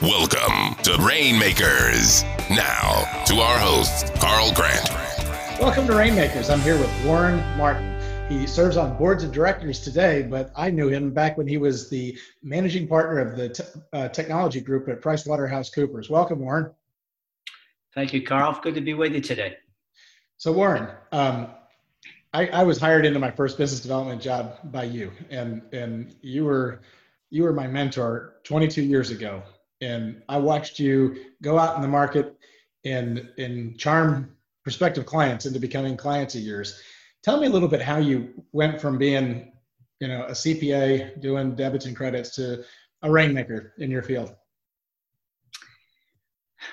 Welcome to Rainmakers. Now, to our host, Carl Grant. Welcome to Rainmakers. I'm here with Warren Martin. He serves on boards of directors today, but I knew him back when he was the managing partner of the uh, technology group at PricewaterhouseCoopers. Welcome, Warren. Thank you, Carl. Good to be with you today. So, Warren, um, I, I, was hired into my first business development job by you, and and you were you were my mentor 22 years ago, and I watched you go out in the market and and charm prospective clients into becoming clients of yours. Tell me a little bit how you went from being, you know, a CPA doing debits and credits to a rainmaker in your field.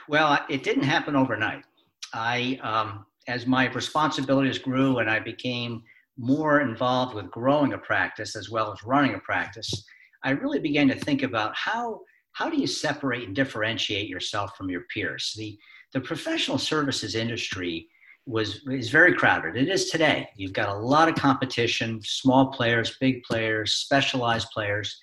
Well, it didn't happen overnight. I, um, as my responsibilities grew and I became more involved with growing a practice as well as running a practice, I really began to think about how how do you separate and differentiate yourself from your peers? The the professional services industry was is very crowded. It is today. You've got a lot of competition, small players, big players, specialized players.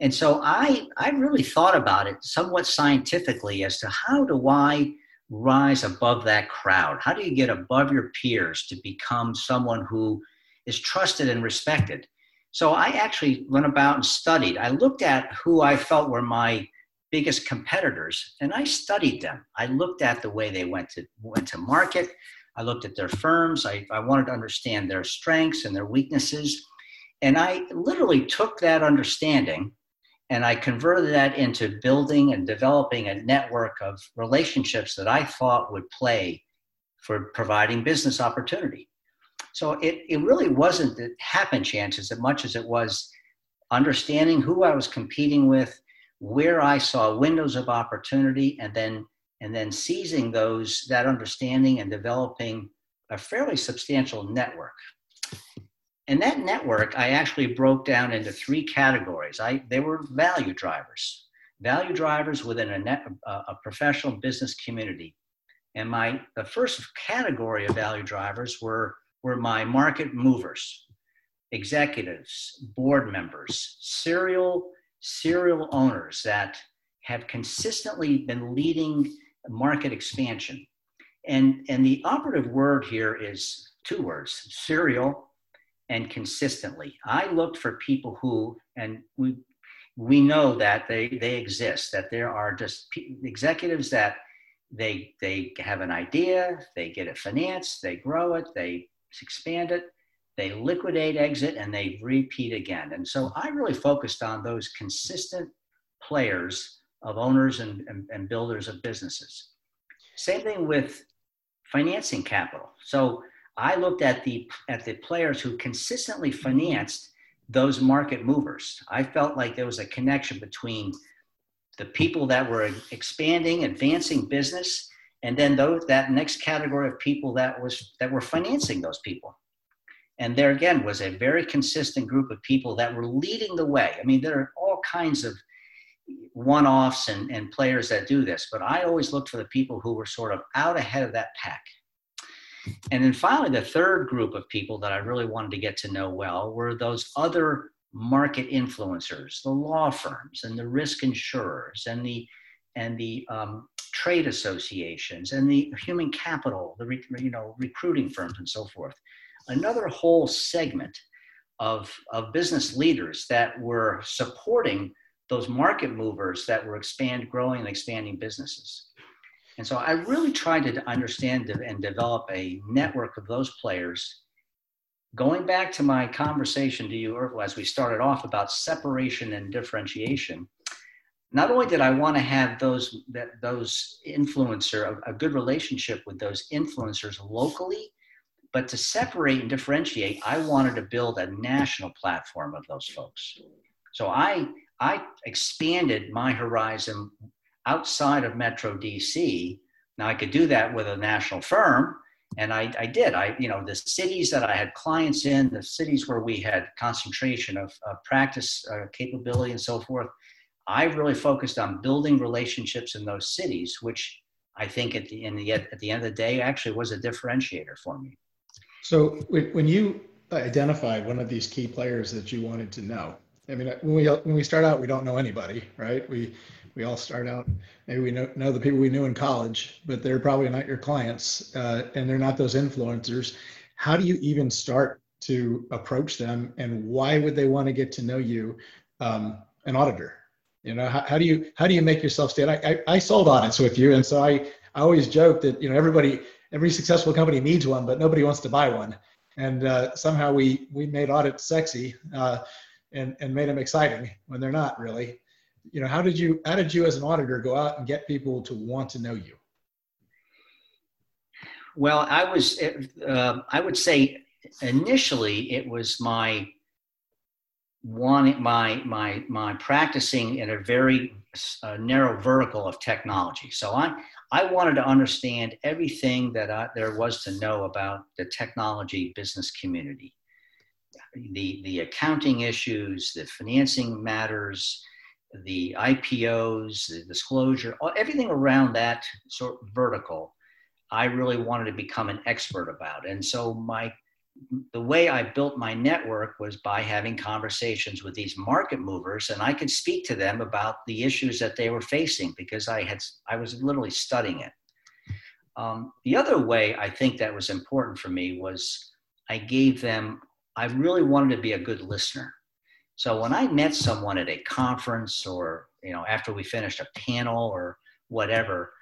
And so I I really thought about it somewhat scientifically as to how do I rise above that crowd? How do you get above your peers to become someone who is trusted and respected? So I actually went about and studied. I looked at who I felt were my biggest competitors and I studied them. I looked at the way they went to went to market. I looked at their firms. I, I wanted to understand their strengths and their weaknesses. And I literally took that understanding and I converted that into building and developing a network of relationships that I thought would play for providing business opportunity. So it, it really wasn't the happen chances as much as it was understanding who I was competing with, where I saw windows of opportunity, and then and then seizing those that understanding and developing a fairly substantial network. And that network I actually broke down into three categories. I they were value drivers, value drivers within a, net, a professional business community. And my the first category of value drivers were were my market movers, executives, board members, serial serial owners that have consistently been leading market expansion. And, and the operative word here is two words serial and consistently. I looked for people who, and we, we know that they, they exist, that there are just executives that they, they have an idea, they get it financed, they grow it, they expand it, they liquidate, exit, and they repeat again. And so I really focused on those consistent players of owners and, and, and builders of businesses. Same thing with financing capital. So I looked at the at the players who consistently financed those market movers. I felt like there was a connection between the people that were expanding, advancing business, and then those that next category of people that was that were financing those people. And there again was a very consistent group of people that were leading the way. I mean, there are all kinds of one offs and, and players that do this, but I always looked for the people who were sort of out ahead of that pack. And then finally, the third group of people that I really wanted to get to know well were those other market influencers, the law firms and the risk insurers and the and the um, trade associations and the human capital, the re, you know recruiting firms and so forth. Another whole segment of, of business leaders that were supporting those market movers that were expand, growing and expanding businesses. And so I really tried to understand and develop a network of those players. Going back to my conversation to you as we started off about separation and differentiation, not only did I want to have those that those influencer a, a good relationship with those influencers locally, but to separate and differentiate, I wanted to build a national platform of those folks. So I I expanded my horizon outside of Metro DC. Now I could do that with a national firm, and I, I did. I, you know, the cities that I had clients in, the cities where we had concentration of, of practice uh, capability and so forth. I really focused on building relationships in those cities, which I think at the, the, at the end of the day actually was a differentiator for me. So when you identified one of these key players that you wanted to know, I mean, when we when we start out, we don't know anybody, right? We we all start out. Maybe we know, know the people we knew in college, but they're probably not your clients, uh, and they're not those influencers. How do you even start to approach them, and why would they want to get to know you, um, an auditor? You know, how, how, do you how do you make yourself stand? I, I, I sold audits with you, and so I I always joke that you know everybody every successful company needs one, but nobody wants to buy one. And uh, somehow we we made audits sexy uh, and and made them exciting when they're not really. You know, how did you how did you as an auditor go out and get people to want to know you? Well, I was uh, I would say initially it was my wanting my my my practicing in a very uh, narrow vertical of technology. So I I wanted to understand everything that I, there was to know about the technology business community, the, the accounting issues, the financing matters, the IPOs, the disclosure, everything around that sort of vertical. I really wanted to become an expert about. And so my the way I built my network was by having conversations with these market movers, and I could speak to them about the issues that they were facing because I had I was literally studying it. Um, the other way I think that was important for me was I gave them. I really wanted to be a good listener. So when I met someone at a conference or you know after we finished a panel or whatever,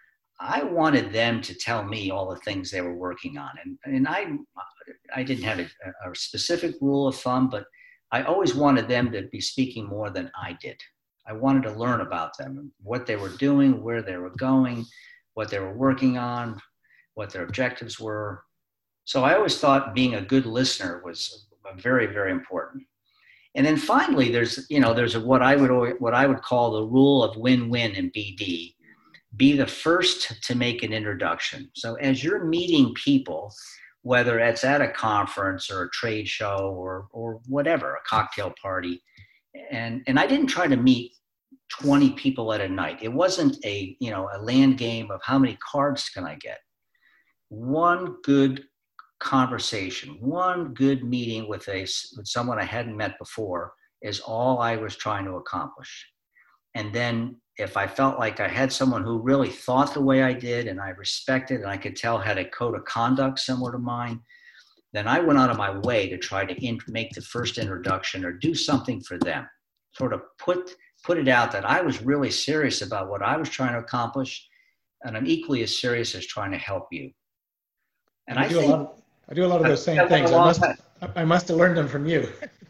I wanted them to tell me all the things they were working on, and and I I didn't have a, a, specific rule of thumb, but I always wanted them to be speaking more than I did. I wanted to learn about them, what they were doing, where they were going, what they were working on, what their objectives were. So I always thought being a good listener was very, very important. And then finally, there's you know there's a, what I would what I would call the rule of win-win in BD. Be the first to make an introduction. So as you're meeting people, whether it's at a conference or a trade show or or whatever, a cocktail party. And and I didn't try to meet 20 people at a night. It wasn't a, you know, a land game of how many cards can I get. One good conversation, one good meeting with a with someone I hadn't met before is all I was trying to accomplish. And then if I felt like I had someone who really thought the way I did and I respected and I could tell had a code of conduct similar to mine, then I went out of my way to try to in, make the first introduction or do something for them, sort of put put it out that I was really serious about what I was trying to accomplish, and I'm equally as serious as trying to help you. And I, I do think, a lot. Of, I do a lot of those same things. I must, I must have learned them from you.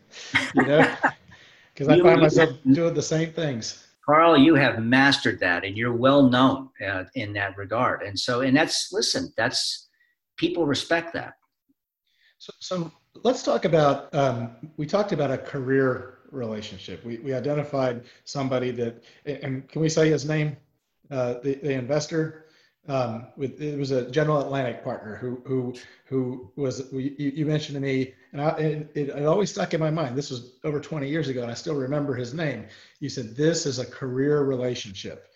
you know, because I find myself doing the same things. Carl, you have mastered that and you're well known uh, in that regard. And so, and that's, listen, that's, people respect that. So, so let's talk about, um, we talked about a career relationship. We, we identified somebody that, and can we say his name? Uh, the, the investor um, with it was a General Atlantic partner who who who was you, you mentioned to me, and, I, it, it always stuck in my mind. This was over 20 years ago, and I still remember his name. You said this is a career relationship.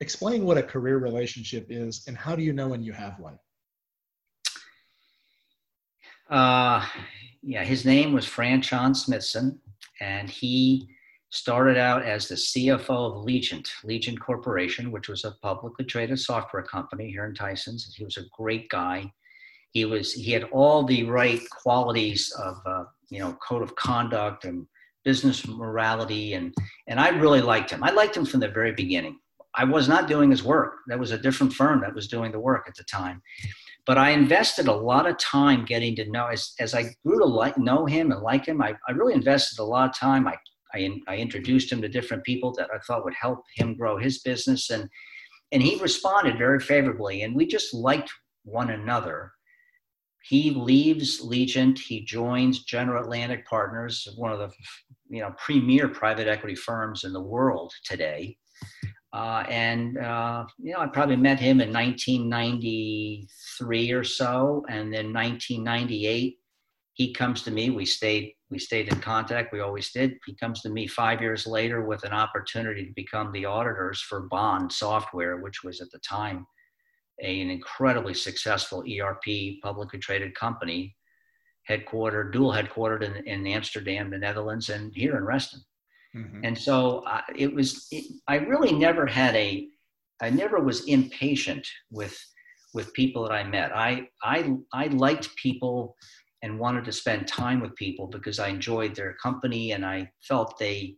Explain what a career relationship is, and how do you know when you have one? Uh, yeah, his name was Franchon Smithson, and he started out as the CFO of Legent, Legent Corporation, which was a publicly traded software company here in Tysons. He was a great guy. He was he had all the right qualities of uh, you know code of conduct and business morality, and and I really liked him. I liked him from the very beginning. I was not doing his work. That was a different firm that was doing the work at the time. But I invested a lot of time getting to know as, as I grew to like know him and like him. I, I really invested a lot of time. I I, I introduced him to different people that I thought would help him grow his business, and and he responded very favorably, and we just liked one another. He leaves Legent. He joins General Atlantic Partners, one of the you know premier private equity firms in the world today. Uh, and uh, you know, I probably met him in 1993 or so, and then 1998, he comes to me. We stayed we stayed in contact. We always did. He comes to me five years later with an opportunity to become the auditors for Baan Software, which was at the time a, an incredibly successful ERP publicly traded company, headquartered, dual headquartered in, in Amsterdam, the Netherlands, and here in Reston. Mm-hmm. And so uh, it was, it, I really never had a, I never was impatient with, with people that I met. I, I, I liked people and wanted to spend time with people because I enjoyed their company and I felt they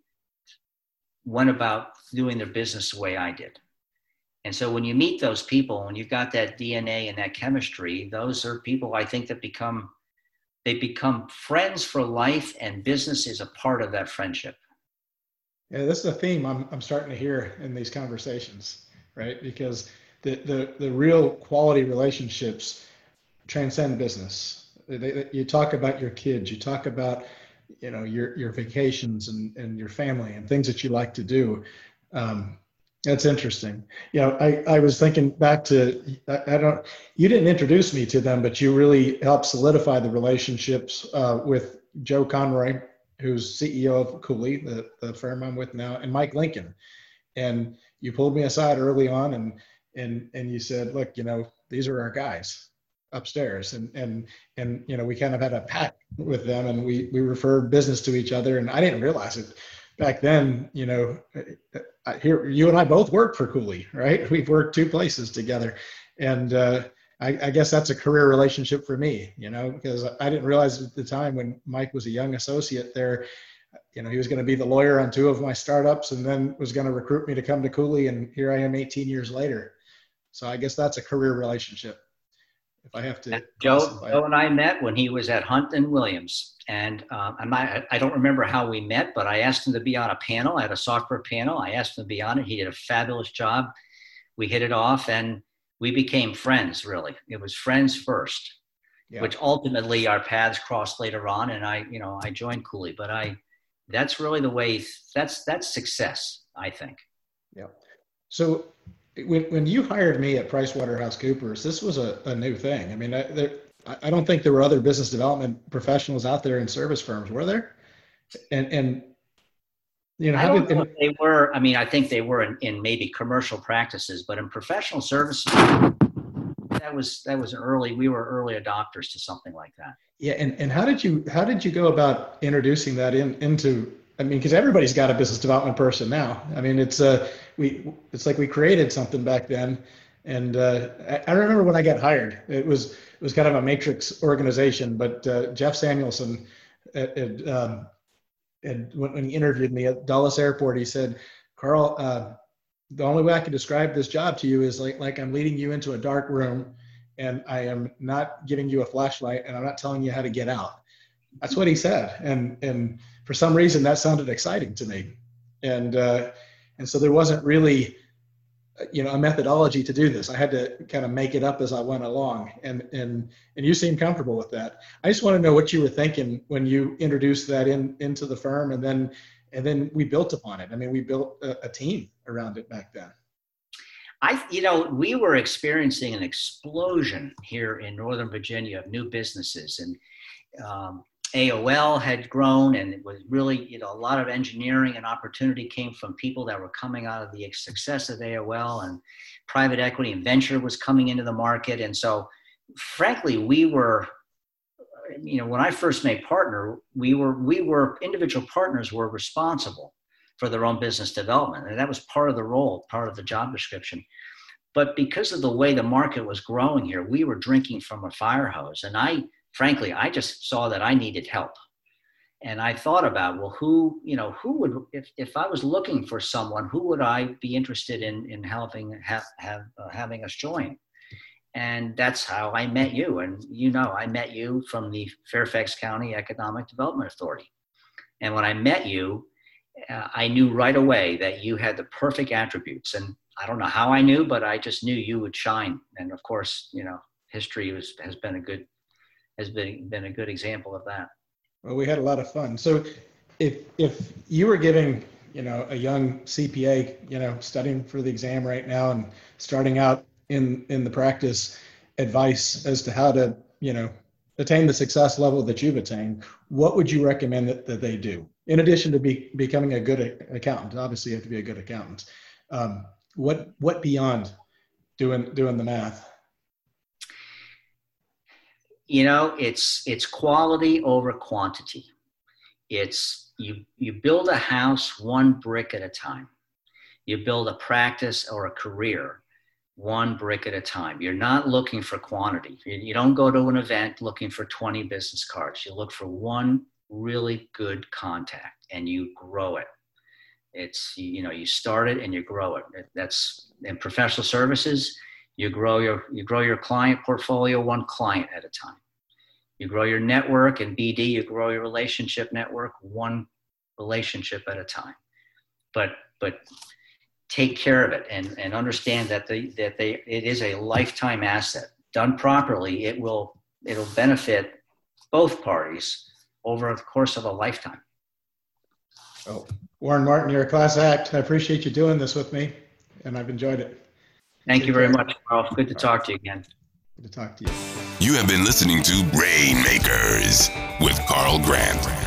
went about doing their business the way I did. And so when you meet those people, when you've got that DNA and that chemistry, those are people I think that become they become friends for life and business is a part of that friendship. Yeah, this is a theme I'm I'm starting to hear in these conversations, right? Because the the the real quality relationships transcend business. They, they, you talk about your kids, you talk about you know your your vacations and and your family and things that you like to do. Um, that's interesting. You know, I, I was thinking back to I, I, don't you didn't introduce me to them, but you really helped solidify the relationships uh, with Joe Conroy, who's CEO of Cooley, the, the firm I'm with now, and Mike Lincoln. And you pulled me aside early on and and and you said, look, you know, these are our guys upstairs. And and and you know we kind of had a pact with them and we we referred business to each other. And i didn't realize it back then you know I, here you and I both worked for Cooley, right? We've worked two places together, and uh, I, I, guess that's a career relationship for me, you know, because I didn't realize at the time when Mike was a young associate there, you know, he was going to be the lawyer on two of my startups, and then was going to recruit me to come to Cooley, and here I am 18 years later. So I guess that's a career relationship if I have to. Joe, Joe and I met when he was at Hunton and Williams, and uh, I, I don't remember how we met, but I asked him to be on a panel. I had a software panel. I asked him to be on it. He did a fabulous job. We hit it off, and we became friends. Really, it was friends first, yeah. which ultimately our paths crossed later on. And I, you know, I joined Cooley, but I, that's really the way. That's that's success, I think. Yeah. So when, when you hired me at PricewaterhouseCoopers, this was a, a new thing. I mean, I, there, I don't think there were other business development professionals out there in service firms, were there? And, and you know, I don't did, know they were. I mean, I think they were in, in maybe commercial practices, but in professional services, that was that was early. We were early adopters to something like that. Yeah, and, and how did you how did you go about introducing that in into I mean, because everybody's got a business development person now. I mean, it's uh, we it's like we created something back then, and uh, I, I, remember when I got hired, it was it was kind of a matrix organization. But uh, Jeff Samuelson, at, at, um, and when, when, he interviewed me at Dallas Airport, he said, "Carl, uh, the only way I can describe this job to you is like like I'm leading you into a dark room, and I am not giving you a flashlight, and I'm not telling you how to get out." That's what he said, and and for some reason that sounded exciting to me. And uh, and so there wasn't really you know a methodology to do this. I had to kind of make it up as i went along. And and and you seem comfortable with that. I just want to know what you were thinking when you introduced that in into the firm and then and then we built upon it. I mean we built a, a team around it back then. I, you know, we were experiencing an explosion here in Northern Virginia of new businesses, and um, AOL had grown, and it was really, you know, a lot of engineering and opportunity came from people that were coming out of the success of AOL, and private equity and venture was coming into the market. And so, frankly, we were, you know, when I first made partner, we were we were individual partners were responsible for their own business development, and that was part of the role, part of the job description. But because of the way the market was growing here, we were drinking from a fire hose, and I frankly, I just saw that I needed help. And I thought about, well, who, you know, who would, if, if I was looking for someone, who would I be interested in, in helping, have, have uh, having us join? And that's how I met you. And you know, I met you from the Fairfax County Economic Development Authority. And when I met you, uh, I knew right away that you had the perfect attributes. And I don't know how I knew, but I just knew you would shine. And of course, you know, history was, has been a good has been been a good example of that. Well, we had a lot of fun. So, if if you were giving you know a young CPA you know studying for the exam right now and starting out in in the practice advice as to how to you know attain the success level that you've attained, what would you recommend that, that they do in addition to be, becoming a good accountant? Obviously, you have to be a good accountant. Um, what what beyond doing doing the math? You know it's it's quality over quantity it's you you build a house one brick at a time. You build a practice or a career one brick at a time. You're not looking for quantity. You don't go to an event looking for 20 business cards. You look for one really good contact and you grow it. It's, you know, you start it and you grow it. That's in professional services, you grow your, you grow your client portfolio one client at a time. You grow your network and BD, you grow your relationship network one relationship at a time. But, but take care of it and, and understand that the, that they, it is a lifetime asset. Done properly, it will, it'll benefit both parties over the course of a lifetime. Oh, Warren Martin, you're a class act. I appreciate you doing this with me, and I've enjoyed it. Thank Take you very much, Carl. Good to talk to you again. Good to talk to you. You have been listening to Rainmakers with Carl Grant.